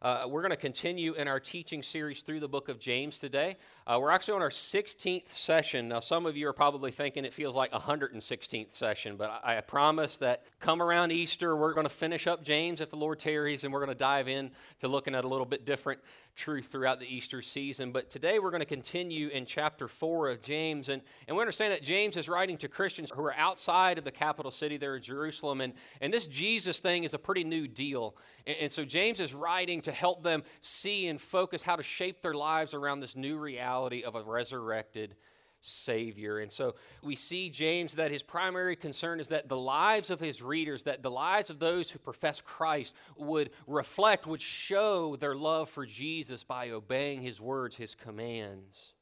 Uh, we're going to continue in our teaching series through the book of James today. Uh, we're actually on our 16th session. Now, some of you are probably thinking it feels like 116th session, but I, I promise that come around Easter, we're going to finish up James if the Lord tarries, and we're going to dive in to looking at a little bit different truth throughout the Easter season. But today we're going to continue in chapter 4 of James, and, and we understand that James is writing to Christians who are outside of the capital city there in Jerusalem, and, and this Jesus thing is a pretty new deal. And, and so James is writing to help them see and focus how to shape their lives around this new reality of a resurrected Savior. And so we see James that his primary concern is that the lives of his readers, that the lives of those who profess Christ would reflect, would show their love for Jesus by obeying his words, his commands.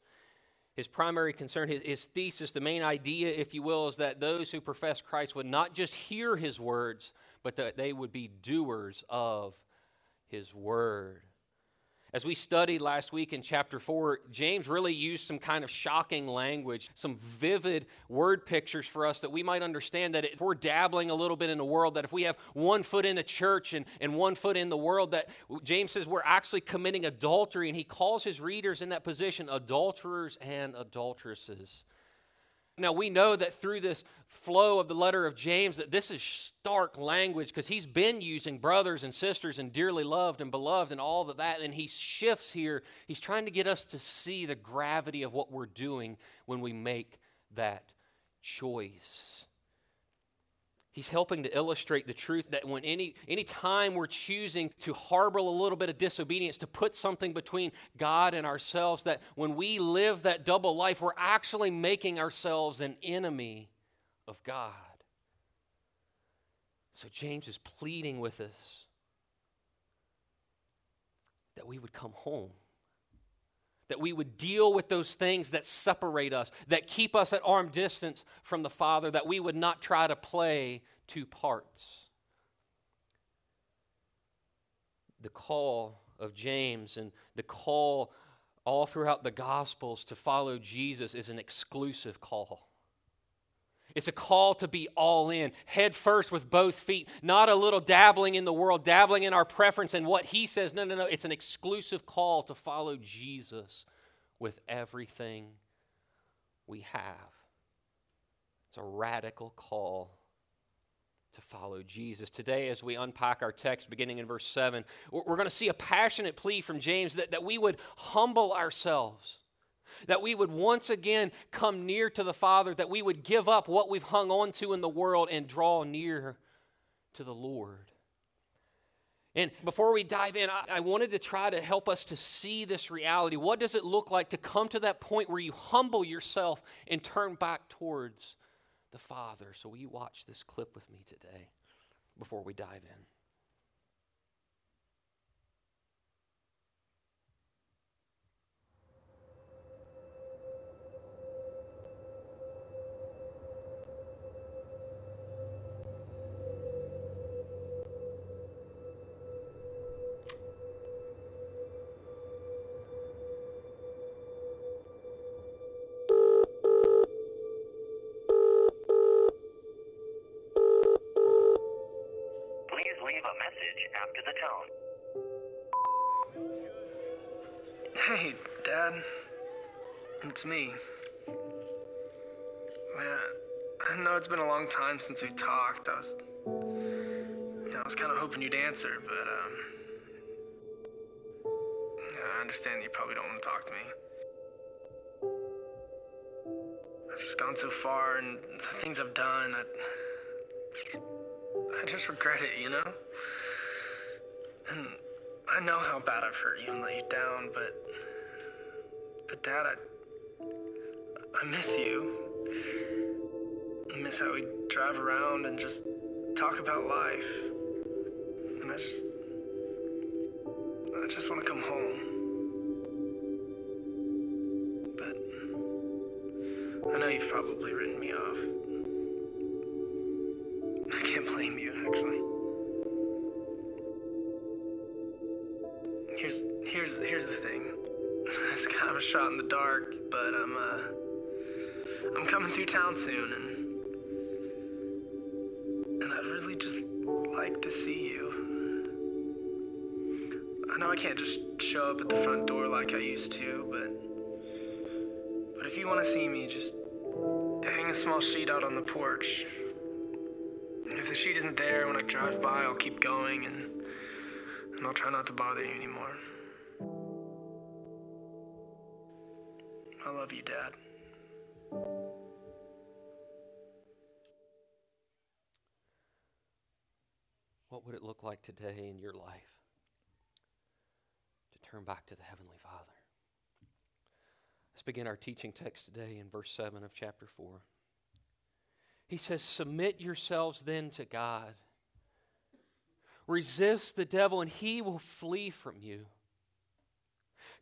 His primary concern, his, his thesis, the main idea, if you will, is that those who profess Christ would not just hear his words, but that they would be doers of his word. As we studied last week in chapter 4, James really used some kind of shocking language, some vivid word pictures for us that we might understand that if we're dabbling a little bit in the world, that if we have one foot in the church and, and one foot in the world, that James says we're actually committing adultery, and he calls his readers in that position adulterers and adulteresses. Now, we know that through this flow of the letter of James that this is stark language because he's been using brothers and sisters and dearly loved and beloved and all of that. And he shifts here. He's trying to get us to see the gravity of what we're doing when we make that choice. He's helping to illustrate the truth that when any any time we're choosing to harbor a little bit of disobedience, to put something between God and ourselves, that when we live that double life, we're actually making ourselves an enemy of God. So James is pleading with us that we would come home that we would deal with those things that separate us, that keep us at arm distance from the Father, that we would not try to play two parts. The call of James and the call all throughout the Gospels to follow Jesus is an exclusive call. It's a call to be all in, head first with both feet, not a little dabbling in the world, dabbling in our preference and what he says. No, no, no. It's an exclusive call to follow Jesus with everything we have. It's a radical call to follow Jesus. Today, as we unpack our text beginning in verse 7, we're going to see a passionate plea from James that, that we would humble ourselves that we would once again come near to the Father, that we would give up what we've hung on to in the world and draw near to the Lord. And before we dive in, I, I, wanted to try to help us to see this reality. What does it look like to come to that point where you humble yourself and turn back towards the Father? So, will you watch this clip with me today before we dive in? Hey, Dad. It's me. Man, I know it's been a long time since we talked. I was, I was kind of hoping you'd answer, but um, I understand you probably don't want to talk to me. I've just gone so far, and the things I've done, I, I just regret it, you know? I know how bad I've hurt you and let you down, but. But, Dad, I. I miss you. I miss how we drive around and just talk about life. And I just. I just want to come home. But. I know you've probably written me off. Of a shot in the dark, but I'm uh I'm coming through town soon and and I'd really just like to see you. I know I can't just show up at the front door like I used to, but but if you want to see me, just hang a small sheet out on the porch. If the sheet isn't there when I drive by, I'll keep going and and I'll try not to bother you anymore. I love you, Dad. What would it look like today in your life to turn back to the Heavenly Father? Let's begin our teaching text today in verse 7 of chapter 4. He says, Submit yourselves then to God. Resist the devil, and he will flee from you.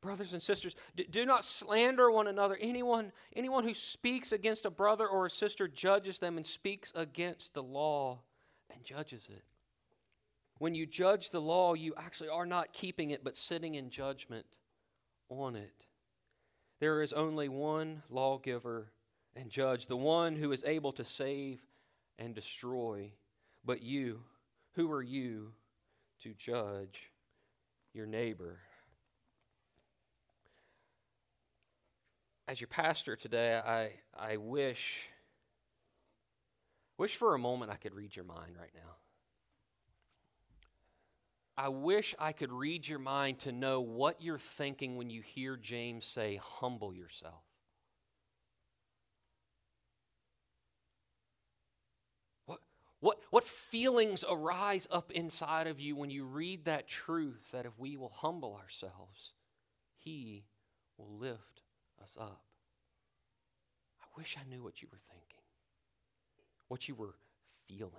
Brothers and sisters, do not slander one another. Anyone, anyone who speaks against a brother or a sister judges them and speaks against the law and judges it. When you judge the law, you actually are not keeping it, but sitting in judgment on it. There is only one lawgiver and judge, the one who is able to save and destroy. But you, who are you to judge your neighbor? As your pastor today, I, I wish wish for a moment I could read your mind right now. I wish I could read your mind to know what you're thinking when you hear James say, humble yourself. What, what, what feelings arise up inside of you when you read that truth that if we will humble ourselves, He will lift us up? I wish I knew what you were thinking, what you were feeling.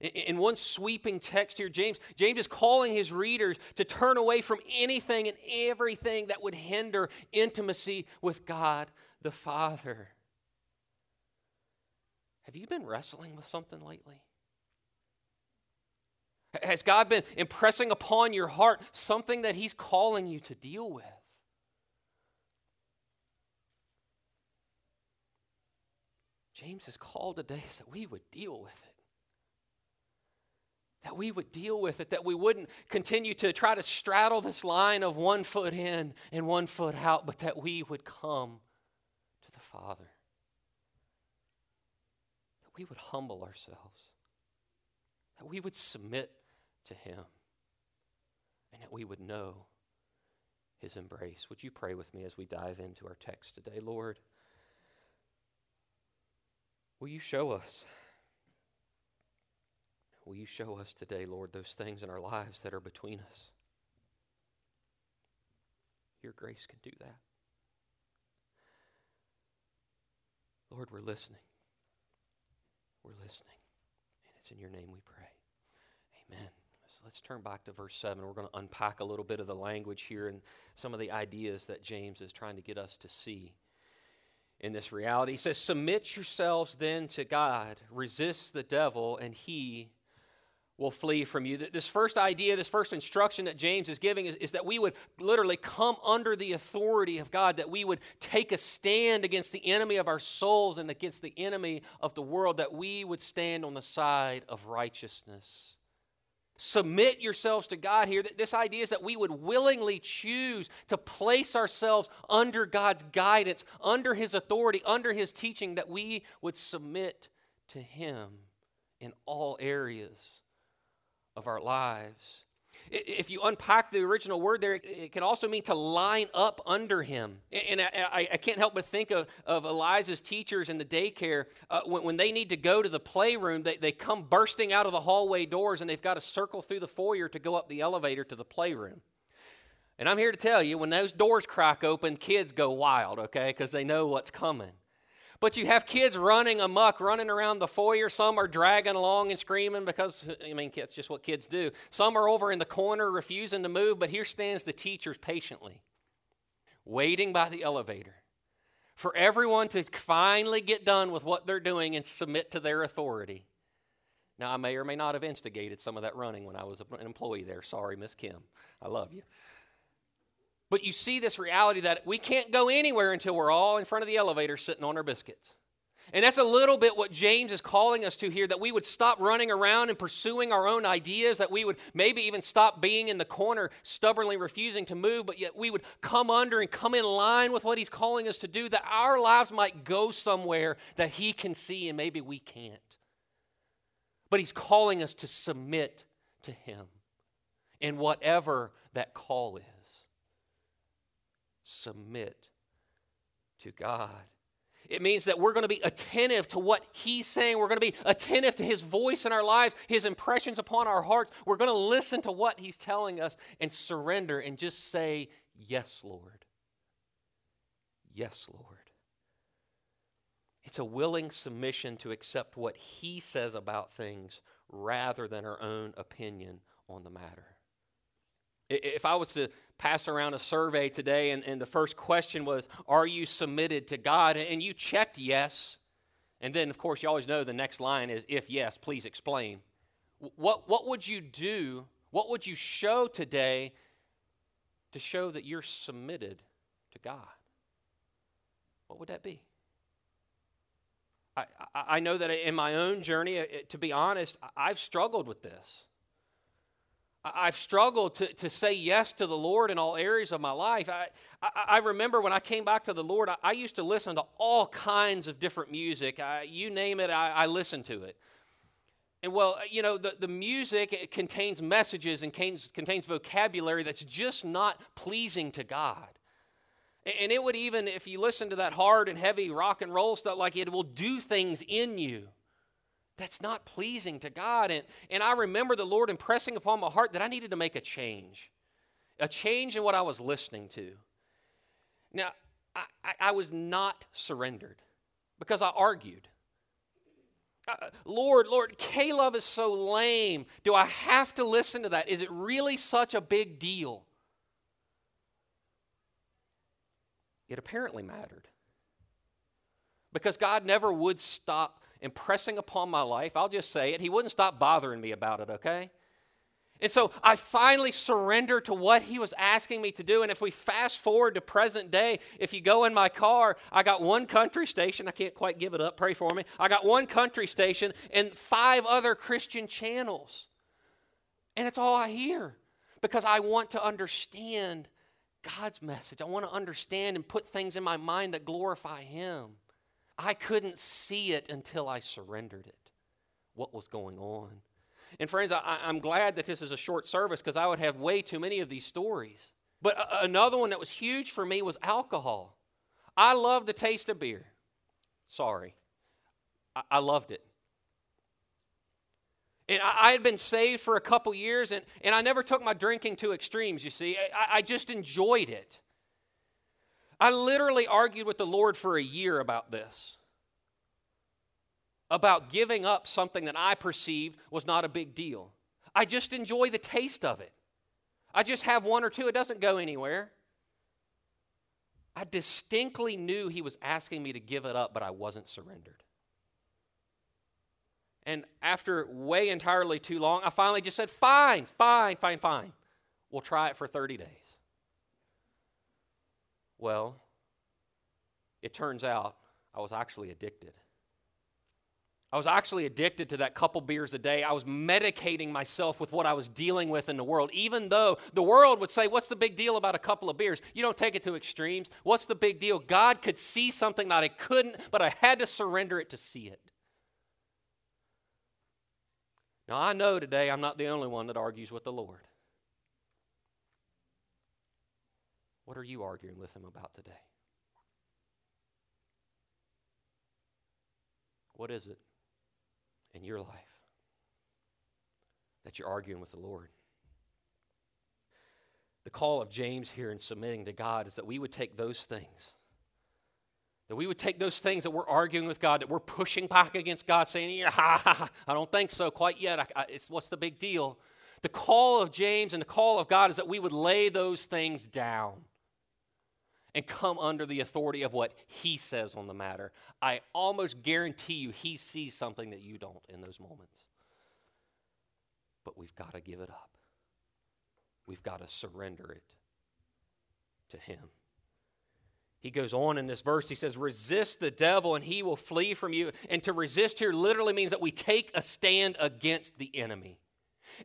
In one sweeping text here, James, James is calling his readers to turn away from anything and everything that would hinder intimacy with God the Father. Have you been wrestling with something lately? Has God been impressing upon your heart something that He's calling you to deal with? James is called today so that we would deal with it that we would deal with it, that we wouldn't continue to try to straddle this line of one foot in and one foot out, but that we would come to the Father. That we would humble ourselves, that we would submit to Him, and that we would know His embrace. Would you pray with me as we dive into our text today, Lord? Will you show us? Will you show us today, Lord, those things in our lives that are between us? Your grace can do that. Lord, we're listening. We're listening. And it's in your name we pray. Amen. So let's turn back to verse 7. We're going to unpack a little bit of the language here and some of the ideas that James is trying to get us to see in this reality. He says, Submit yourselves then to God, resist the devil, and he will flee from you. This first idea, this first instruction that James is giving is, is, that we would literally come under the authority of God, that we would take a stand against the enemy of our souls and against the enemy of the world, that we would stand on the side of righteousness. Submit yourselves to God here. This idea is that we would willingly choose to place ourselves under God's guidance, under His authority, under His teaching, that we would submit to Him in all areas of our lives. If you unpack the original word there, it can also mean to line up under him. And I, I can't help but think of, of Eliza's teachers in the daycare. Uh, when, when, they need to go to the playroom, they, they come bursting out of the hallway doors and they've got to circle through the foyer to go up the elevator to the playroom. And I'm here to tell you, when those doors crack open, kids go wild, okay, because they know what's coming. But you have kids running amuck, running around the foyer. Some are dragging along and screaming because, I mean, that's just what kids do. Some are over in the corner refusing to move, but here stands the teachers patiently, waiting by the elevator for everyone to finally get done with what they're doing and submit to their authority. Now, I may or may not have instigated some of that running when I was an employee there. Sorry, Miss Kim. I love you. But you see this reality that we can't go anywhere until we're all in front of the elevator sitting on our biscuits. And that's a little bit what James is calling us to here that we would stop running around and pursuing our own ideas, that we would maybe even stop being in the corner, stubbornly refusing to move, but yet we would come under and come in line with what he's calling us to do, that our lives might go somewhere that he can see and maybe we can't. But he's calling us to submit to him in whatever that call is submit to God. It means that we're going to be attentive to what He's saying. We're going to be attentive to His voice in our lives, His impressions upon our hearts. We're going to listen to what He's telling us and surrender and just say, Yes, Lord. Yes, Lord. It's a willing submission to accept what He says about things rather than our own opinion on the matter. If I was to pass around a survey today, and, and the first question was, Are you submitted to God? And you checked yes. And then, of course, you always know the next line is, If yes, please explain. What, what would you do? What would you show today to show that you're submitted to God? What would that be? I, I, I know that in my own journey, uh, to be honest, I've struggled with this. I've struggled to, to say yes to the Lord in all areas of my life. I, I, I remember when I came back to the Lord, I, I, used to listen to all kinds of different music. you name it, I, listened to it. And well, you know, the, the music contains messages and contains, contains vocabulary that's just not pleasing to God. And it would even, if you listen to that hard and heavy rock and roll stuff, like it will do things in you that's not pleasing to God. And, and I remember the Lord impressing upon my heart that I needed to make a change, a change in what I was listening to. Now, I, I, was not surrendered because I argued. Uh, Lord, Lord, Love is so lame. Do I have to listen to that? Is it really such a big deal? It apparently mattered. Because God never would stop impressing upon my life. I'll just say it. He wouldn't stop bothering me about it, okay? And so I finally surrendered to what he was asking me to do. And if we fast forward to present day, if you go in my car, I got one country station. I can't quite give it up. Pray for me. I got one country station and five other Christian channels. And it's all I hear because I want to understand God's message. I want to understand and put things in my mind that glorify Him. I couldn't see it until I surrendered it, what was going on. And friends, I, am glad that this is a short service because I would have way too many of these stories. But a, another one that was huge for me was alcohol. I love the taste of beer. Sorry. I, I loved it. And I, I, had been saved for a couple years, and, and I never took my drinking to extremes, you see. I, I just enjoyed it. I literally argued with the Lord for a year about this. About giving up something that I perceived was not a big deal. I just enjoy the taste of it. I just have one or two, it doesn't go anywhere. I distinctly knew He was asking me to give it up, but I wasn't surrendered. And after way entirely too long, I finally just said, Fine, fine, fine, fine. We'll try it for 30 days. Well, it turns out I was actually addicted. I was actually addicted to that couple beers a day. I was medicating myself with what I was dealing with in the world, even though the world would say, What's the big deal about a couple of beers? You don't take it to extremes. What's the big deal? God could see something that I couldn't, but I had to surrender it to see it. Now, I know today I'm not the only one that argues with the Lord. What are you arguing with Him about today? What is it in your life that you're arguing with the Lord? The call of James here in submitting to God is that we would take those things that we would take those things that we're arguing with God, that we're pushing back against God, saying, yeah, ha, ha, ha, I don't think so quite yet. I, I, what's the big deal? The call of James and the call of God is that we would lay those things down and come under the authority of what he says on the matter. I almost guarantee you he sees something that you don't in those moments. But we've got to give it up, we've got to surrender it to him. He goes on in this verse, he says, Resist the devil and he will flee from you. And to resist here literally means that we take a stand against the enemy.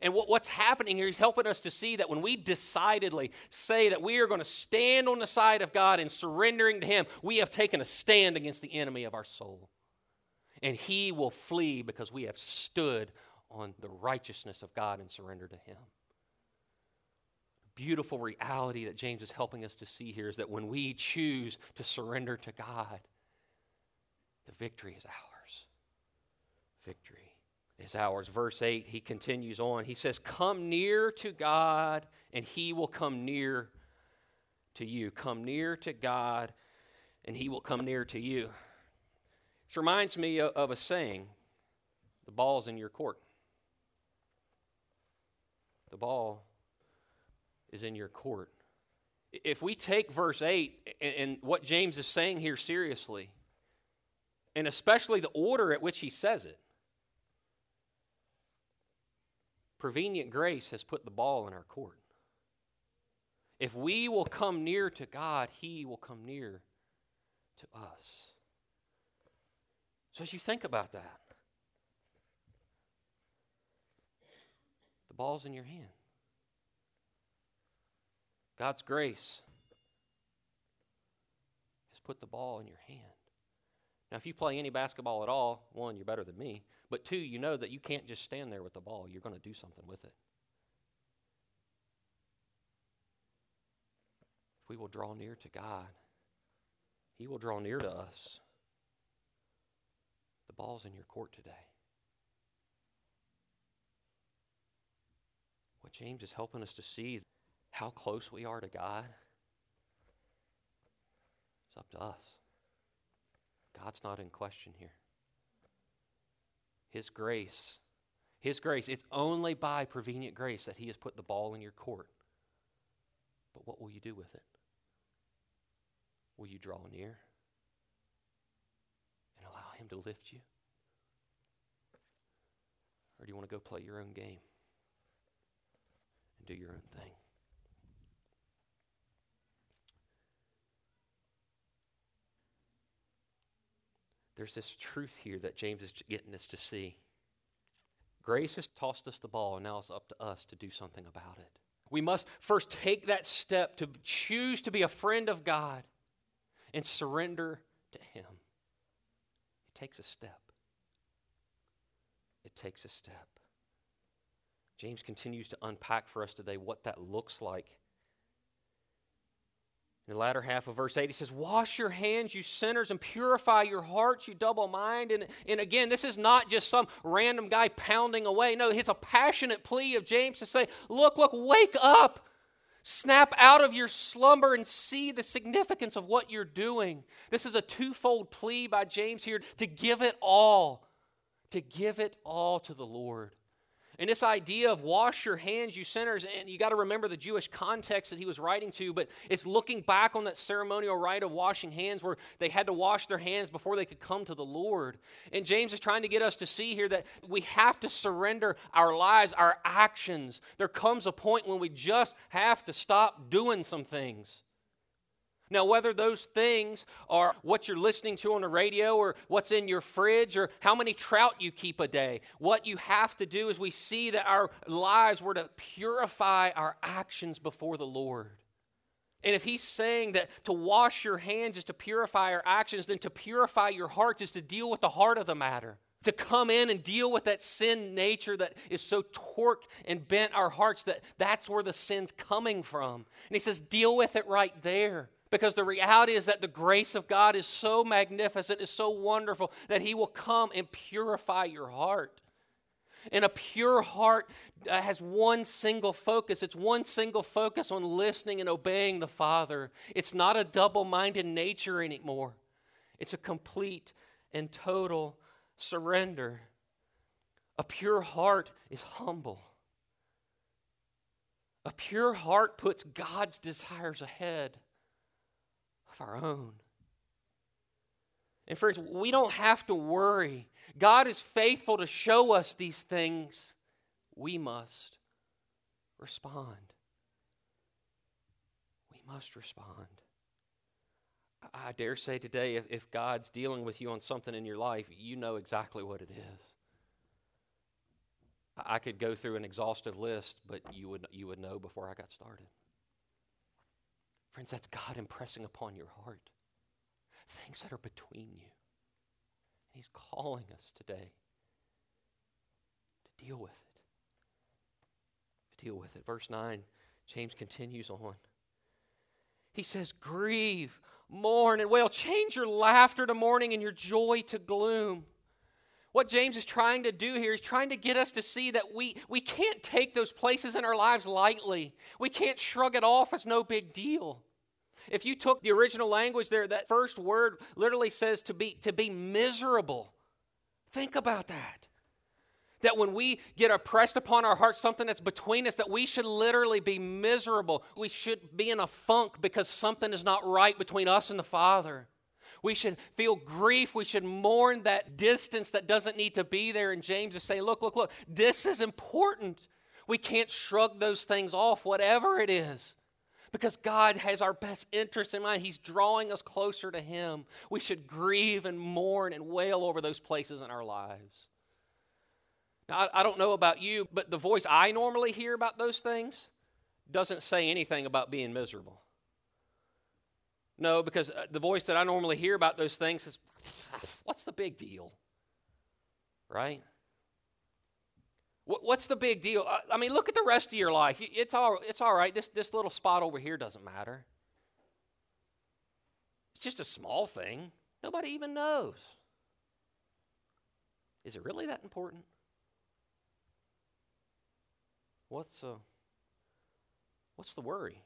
And what, what's happening here, he's helping us to see that when we decidedly say that we are going to stand on the side of God and surrendering to him, we have taken a stand against the enemy of our soul. And he will flee because we have stood on the righteousness of God and surrendered to him beautiful reality that James is helping us to see here is that when we choose to surrender to God, the victory is ours. Victory is ours. Verse 8, he continues on. He says, Come near to God, and he will come near to you. Come near to God, and he will come near to you. This reminds me of a saying the ball's in your court. The ball is in your court. If we take verse 8 and, what James is saying here seriously, and especially the order at which he says it, prevenient grace has put the ball in our court. If we will come near to God, He will come near to us. So, as you think about that, the ball's in your hand. God's grace has put the ball in your hand. Now, if you play any basketball at all, one, you're better than me. But two, you know that you can't just stand there with the ball. You're going to do something with it. If we will draw near to God, He will draw near to us. The ball's in your court today. What James is helping us to see is how close we are to God, it's up to us. God's not in question here. His grace, His grace, it's only by prevenient grace that He has put the ball in your court. But what will you do with it? Will you draw near and allow Him to lift you? Or do you want to go play your own game and do your own thing? There's this truth here that James is getting us to see. Grace has tossed us the ball, and now it's up to us to do something about it. We must first take that step to choose to be a friend of God and surrender to Him. It takes a step. It takes a step. James continues to unpack for us today what that looks like in the latter half of verse 8, he says, Wash your hands, you sinners, and purify your hearts, you double mind. And, and again, this is not just some random guy pounding away. No, it's a passionate plea of James to say, Look, look, wake up. Snap out of your slumber and see the significance of what you're doing. This is a twofold plea by James here to give it all, to give it all to the Lord. And this idea of wash your hands, you sinners, and you got to remember the Jewish context that he was writing to, but it's looking back on that ceremonial rite of washing hands where they had to wash their hands before they could come to the Lord. And James is trying to get us to see here that we have to surrender our lives, our actions. There comes a point when we just have to stop doing some things. Now, whether those things are what you're listening to on the radio or what's in your fridge or how many trout you keep a day, what you have to do is we see that our lives were to purify our actions before the Lord. And if he's saying that to wash your hands is to purify our actions, then to purify your hearts is to deal with the heart of the matter. To come in and deal with that sin nature that is so torqued and bent our hearts that that's where the sin's coming from. And he says, deal with it right there. Because the reality is that the grace of God is so magnificent, is so wonderful, that He will come and purify your heart. And a pure heart uh, has one single focus. It's one single focus on listening and obeying the Father. It's not a double minded nature anymore, it's a complete and total surrender. A pure heart is humble. A pure heart puts God's desires ahead our own. And friends, we don't have to worry. God is faithful to show us these things. We must respond. We must respond. I dare say today, if, God's dealing with you on something in your life, you know exactly what it is. I could go through an exhaustive list, but you would, you would know before I got started. Friends, that's God impressing upon your heart things that are between you. And He's calling us today to deal with it. To deal with it. Verse 9, James continues on. He says, Grieve, mourn, and wail. Change your laughter to mourning and your joy to gloom. What James is trying to do here is trying to get us to see that we, we can't take those places in our lives lightly. We can't shrug it off as no big deal. If you took the original language there, that first word literally says to be, to be miserable. Think about that. That when we get oppressed upon our hearts, something that's between us, that we should literally be miserable. We should be in a funk because something is not right between us and the Father. We should feel grief. We should mourn that distance that doesn't need to be there. And James is saying, look, look, look, this is important. We can't shrug those things off, whatever it is. Because God has our best interest in mind. He's drawing us closer to Him. We should grieve and mourn and wail over those places in our lives. Now, I, don't know about you, but the voice I normally hear about those things doesn't say anything about being miserable. No, because uh, the voice that I normally hear about those things is, what's the big deal? Right? What's the big deal? I mean, look at the rest of your life. It's all, it's all right. This, this little spot over here doesn't matter. It's just a small thing. Nobody even knows. Is it really that important? What's, uh, what's the worry?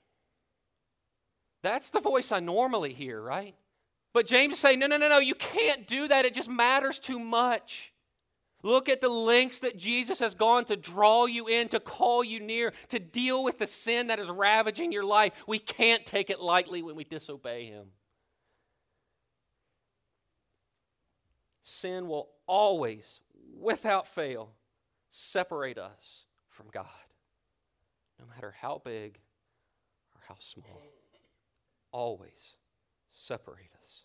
That's the voice I normally hear, right? But James is saying, no, no, no, no, you can't do that. It just matters too much. Look at the lengths that Jesus has gone to draw you in, to call you near, to deal with the sin that is ravaging your life. We can't take it lightly when we disobey Him. Sin will always, without fail, separate us from God, no matter how big or how small always separate us.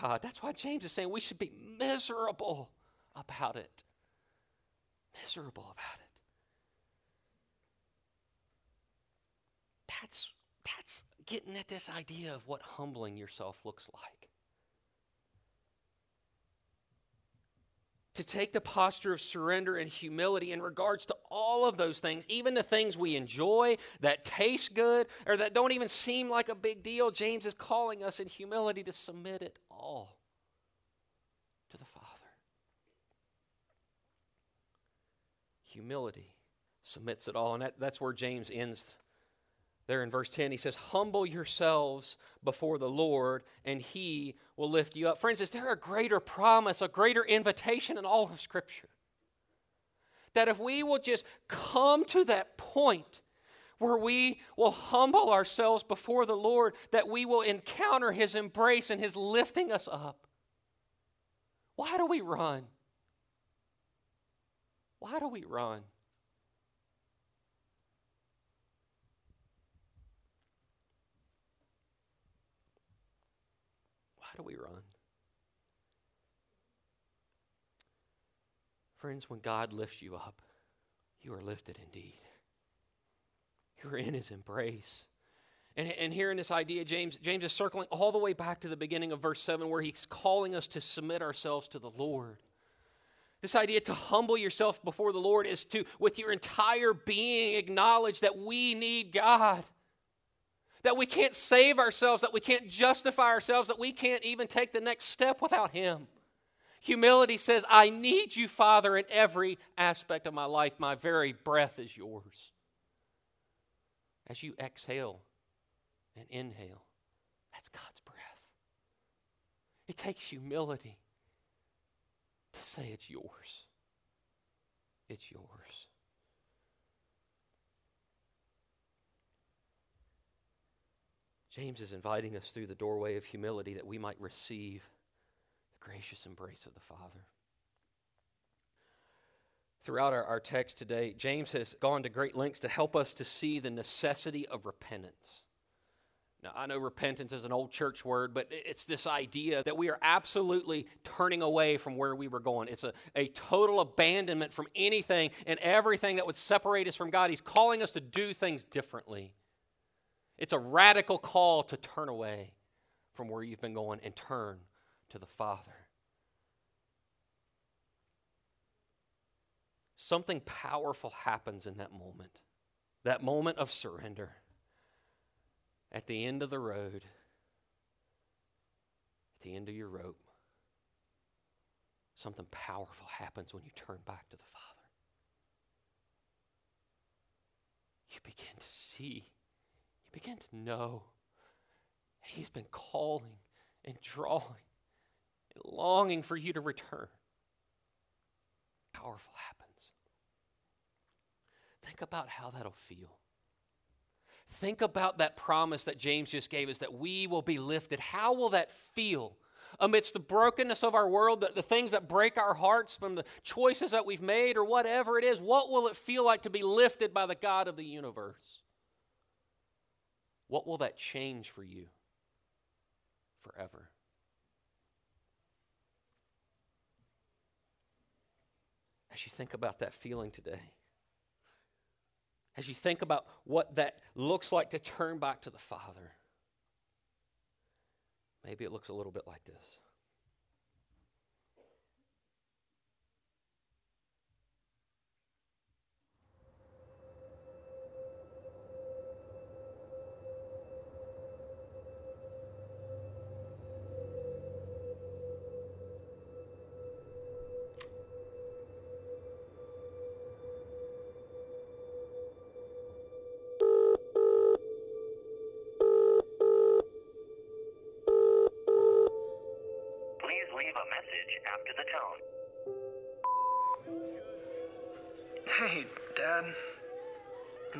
God, that's why James is saying we should be miserable about it. Miserable about it. That's, that's getting at this idea of what humbling yourself looks like. To take the posture of surrender and humility in regards to all of those things, even the things we enjoy that taste good or that don't even seem like a big deal. James is calling us in humility to submit it all to the Father. Humility submits it all. And that, that's where James ends there in verse 10, he says, Humble yourselves before the Lord, and he will lift you up. Friends, is there a greater promise, a greater invitation in all of Scripture? That if we will just come to that point where we will humble ourselves before the Lord, that we will encounter His embrace and His lifting us up. Why do we run? Why do we run? Why do we run? Friends, when God lifts you up, you are lifted indeed. You're in his embrace. And, and here in this idea, James, James is circling all the way back to the beginning of verse 7, where he's calling us to submit ourselves to the Lord. This idea to humble yourself before the Lord is to, with your entire being, acknowledge that we need God. That we can't save ourselves, that we can't justify ourselves, that we can't even take the next step without Him. Humility says, I need you, Father, in every aspect of my life. My very breath is yours. As you exhale and inhale, that's God's breath. It takes humility to say it's yours. It's yours. James is inviting us through the doorway of humility that we might receive the gracious embrace of the Father. Throughout our, our text today, James has gone to great lengths to help us to see the necessity of repentance. Now, I know repentance is an old church word, but it's this idea that we are absolutely turning away from where we were going. It's a, a total abandonment from anything and everything that would separate us from God. He's calling us to do things differently. It's a radical call to turn away from where you've been going and turn to the Father. Something powerful happens in that moment, that moment of surrender at the end of the road, at the end of your rope, something powerful happens when you turn back to the Father. You begin to see, you begin to know He's been calling and drawing and longing for you to return. Powerful happens. Think about how that'll feel. Think about that promise that James just gave us that we will be lifted. How will that feel? Amidst the brokenness of our world, the, the things that break our hearts from the choices that we've made or whatever it is, what will it feel like to be lifted by the God of the universe? What will that change for you forever? As you think about that feeling today, as you think about what that looks like to turn back to the Father, maybe it looks a little bit like this.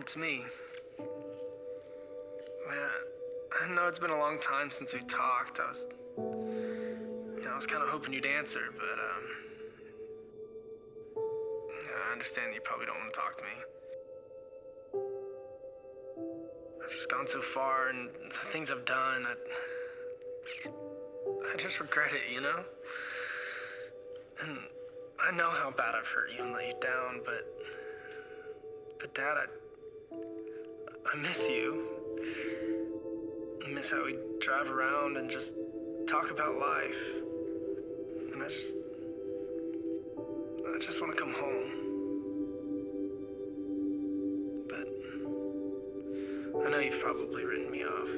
It's me. Man, I know it's been a long time since we talked. I was, I was kind of hoping you'd answer, but um, I understand you probably don't want to talk to me. I've just gone so far, and the things I've done, I, I just regret it, you know. And I know how bad I've hurt you and let you down, but but Dad, I, I miss you. I miss how we drive around and just talk about life. And I just, I just want to come home. But I know you've probably written me off.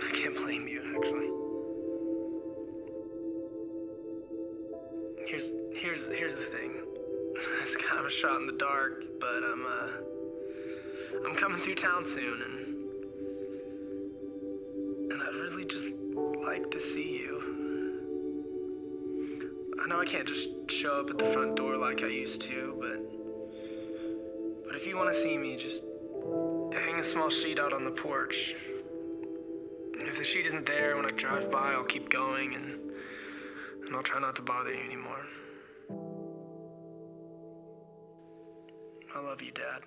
I can't blame you, actually. Here's, here's, here's the thing it's kind of a shot in the dark, but I'm uh I'm coming through town soon and and I'd really just like to see you. I know I can't just show up at the front door like I used to, but but if you want to see me, just hang a small sheet out on the porch. If the sheet isn't there when I drive by, I'll keep going and and I'll try not to bother you anymore. I love you, Dad.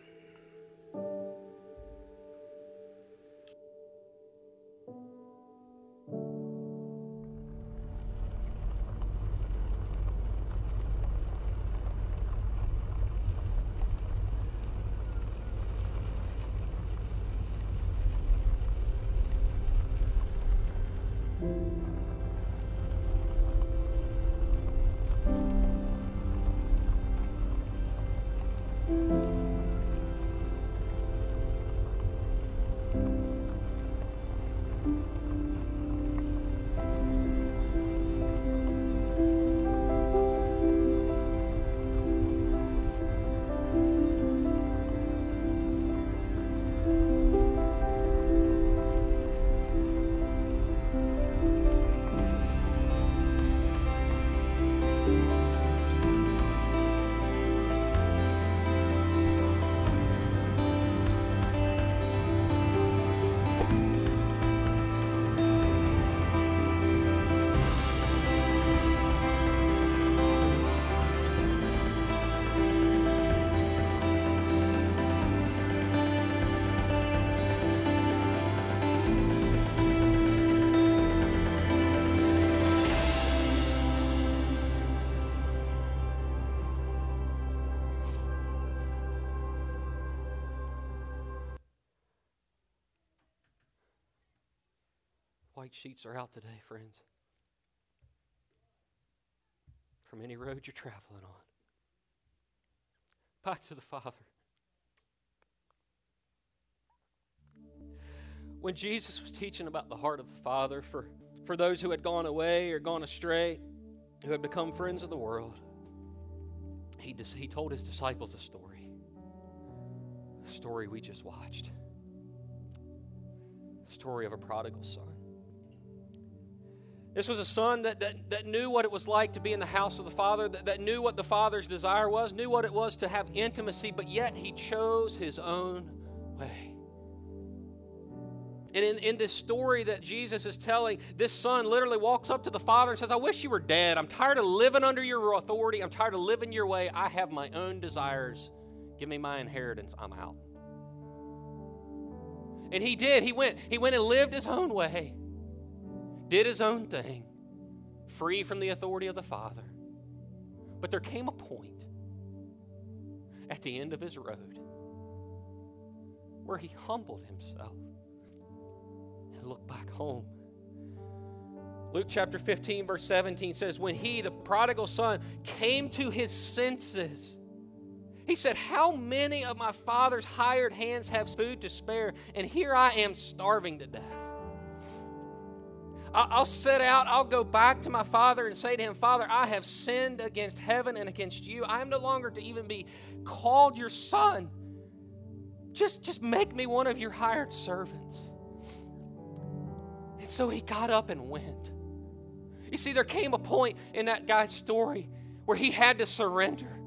White sheets are out today, friends. From any road you're traveling on. Back to the Father. When Jesus was teaching about the heart of the Father for, for those who had gone away or gone astray, who had become friends of the world, he, dis- he told his disciples a story. A story we just watched. Story of a prodigal son. This was a son that, that, that knew what it was like to be in the house of the Father, that, that knew what the Father's desire was, knew what it was to have intimacy, but yet he chose his own way. And in, in this story that Jesus is telling, this son literally walks up to the father and says, I wish you were dead. I'm tired of living under your authority. I'm tired of living your way. I have my own desires. Give me my inheritance. I'm out. And he did. He went. He went and lived his own way did his own thing, free from the authority of the Father. But there came a point at the end of his road where he humbled himself and looked back home. Luke chapter 15, verse 17 says, When he, the prodigal son, came to his senses, he said, How many of my father's hired hands have food to spare? And here I am starving to death. I'll set out, I'll go back to my father and say to him, Father, I have sinned against heaven and against you. I am no longer to even be called your son. Just, just make me one of your hired servants. And so he got up and went. You see, there came a point in that guy's story where he had to surrender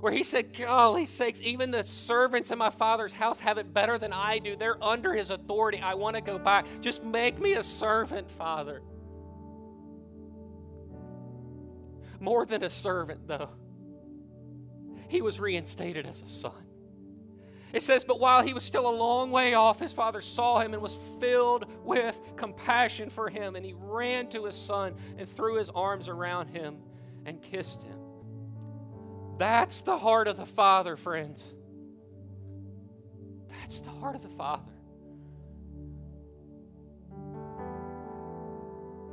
where he said, Golly sakes, even the servants in my father's house have it better than I do. They're under his authority. I want to go back. Just make me a servant, Father. More than a servant, though, he was reinstated as a son. It says, But while he was still a long way off, his father saw him and was filled with compassion for him. And he ran to his son and threw his arms around him and kissed him. That's the heart of the Father, friends. That's the heart of the Father.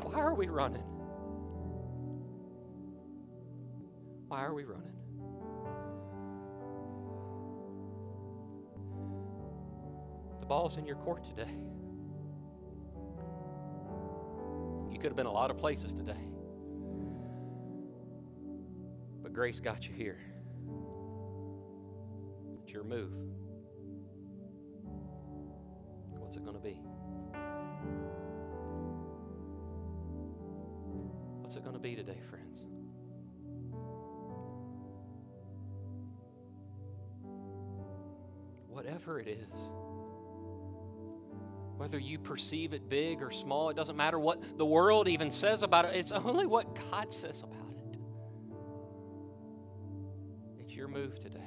Why are we running? Why are we running? The ball's in your court today. You could have been a lot of places today grace got you here. It's your move. What's it going to be? What's it going to be today, friends? Whatever it is, whether you perceive it big or small, it doesn't matter what the world even says about it, it's only what God says about it. Move today.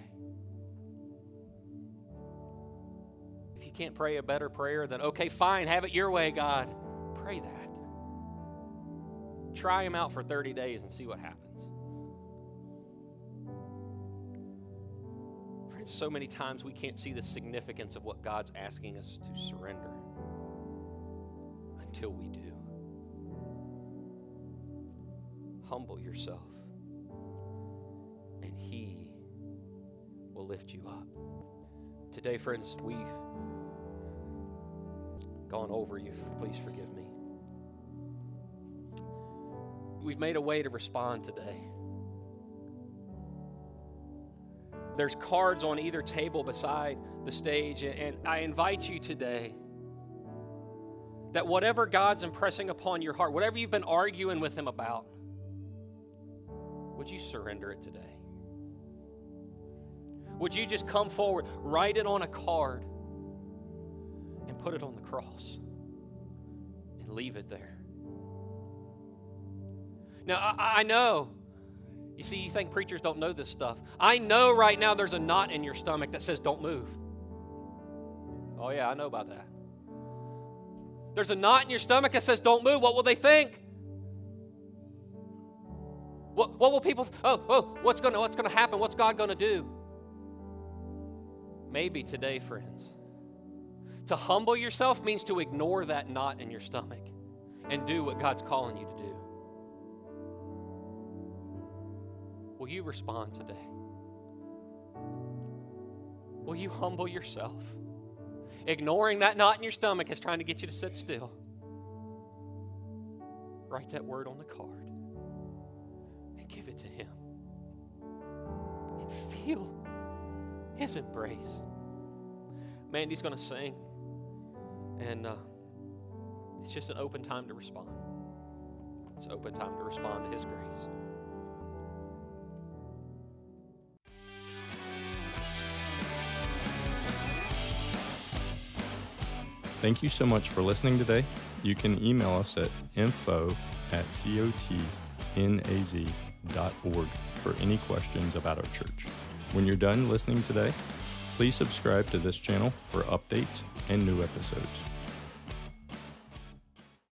If you can't pray a better prayer, then okay, fine, have it your way, God. Pray that. Try Him out for 30 days and see what happens. Friends, so many times we can't see the significance of what God's asking us to surrender until we do. Humble yourself, and He will lift you up. Today, friends, we've gone over you. Please forgive me. We've made a way to respond today. There's cards on either table beside the stage, and I invite you today that whatever God's impressing upon your heart, whatever you've been arguing with Him about, would you surrender it today? Would you just come forward, write it on a card, and put it on the cross and leave it there? Now, I, I know. You see, you think preachers don't know this stuff. I know right now there's a knot in your stomach that says, don't move. Oh, yeah, I know about that. There's a knot in your stomach that says, don't move. What will they think? What, what will people, oh, oh, what's going to what's going to happen? What's God going to do? Maybe today, friends. To humble yourself means to ignore that knot in your stomach and do what God's calling you to do. Will you respond today? Will you humble yourself? Ignoring that knot in your stomach is trying to get you to sit still. Write that word on the card and give it to Him. And feel His embrace. Mandy's going to sing, and uh, it's just an open time to respond. It's an open time to respond to His grace. Thank you so much for listening today. You can email us at info at cotnaz.org for any questions about our church. When you're done listening today, please subscribe to this channel for updates and new episodes.